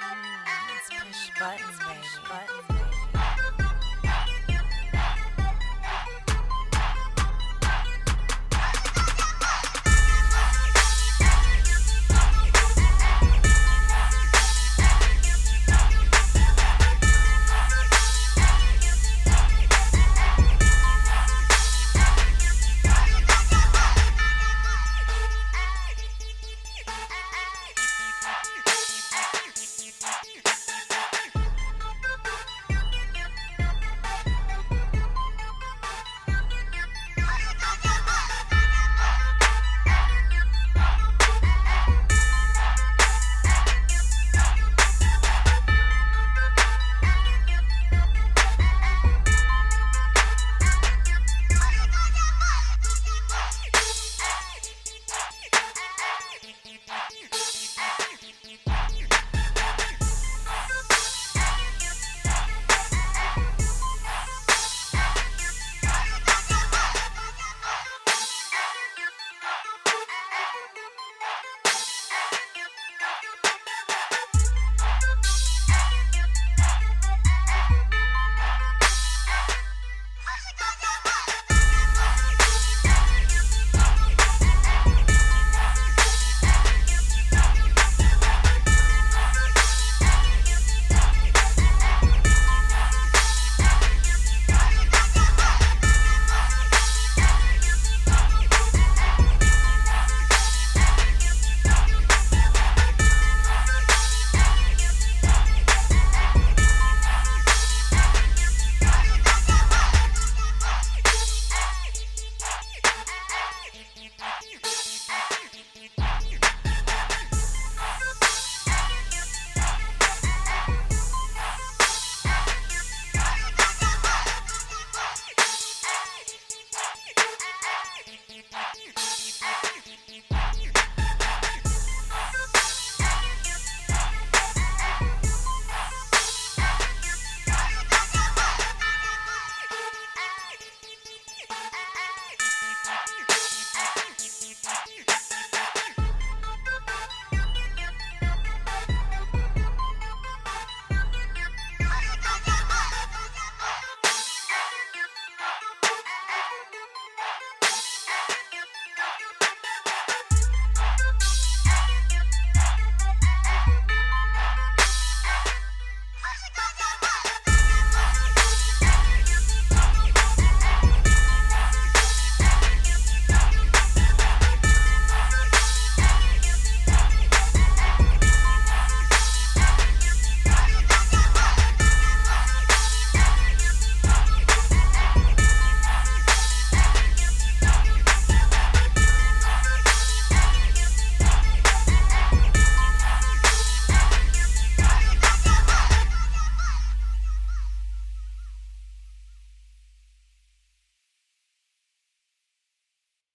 Mm, Let's push buttons, baby. Buttons.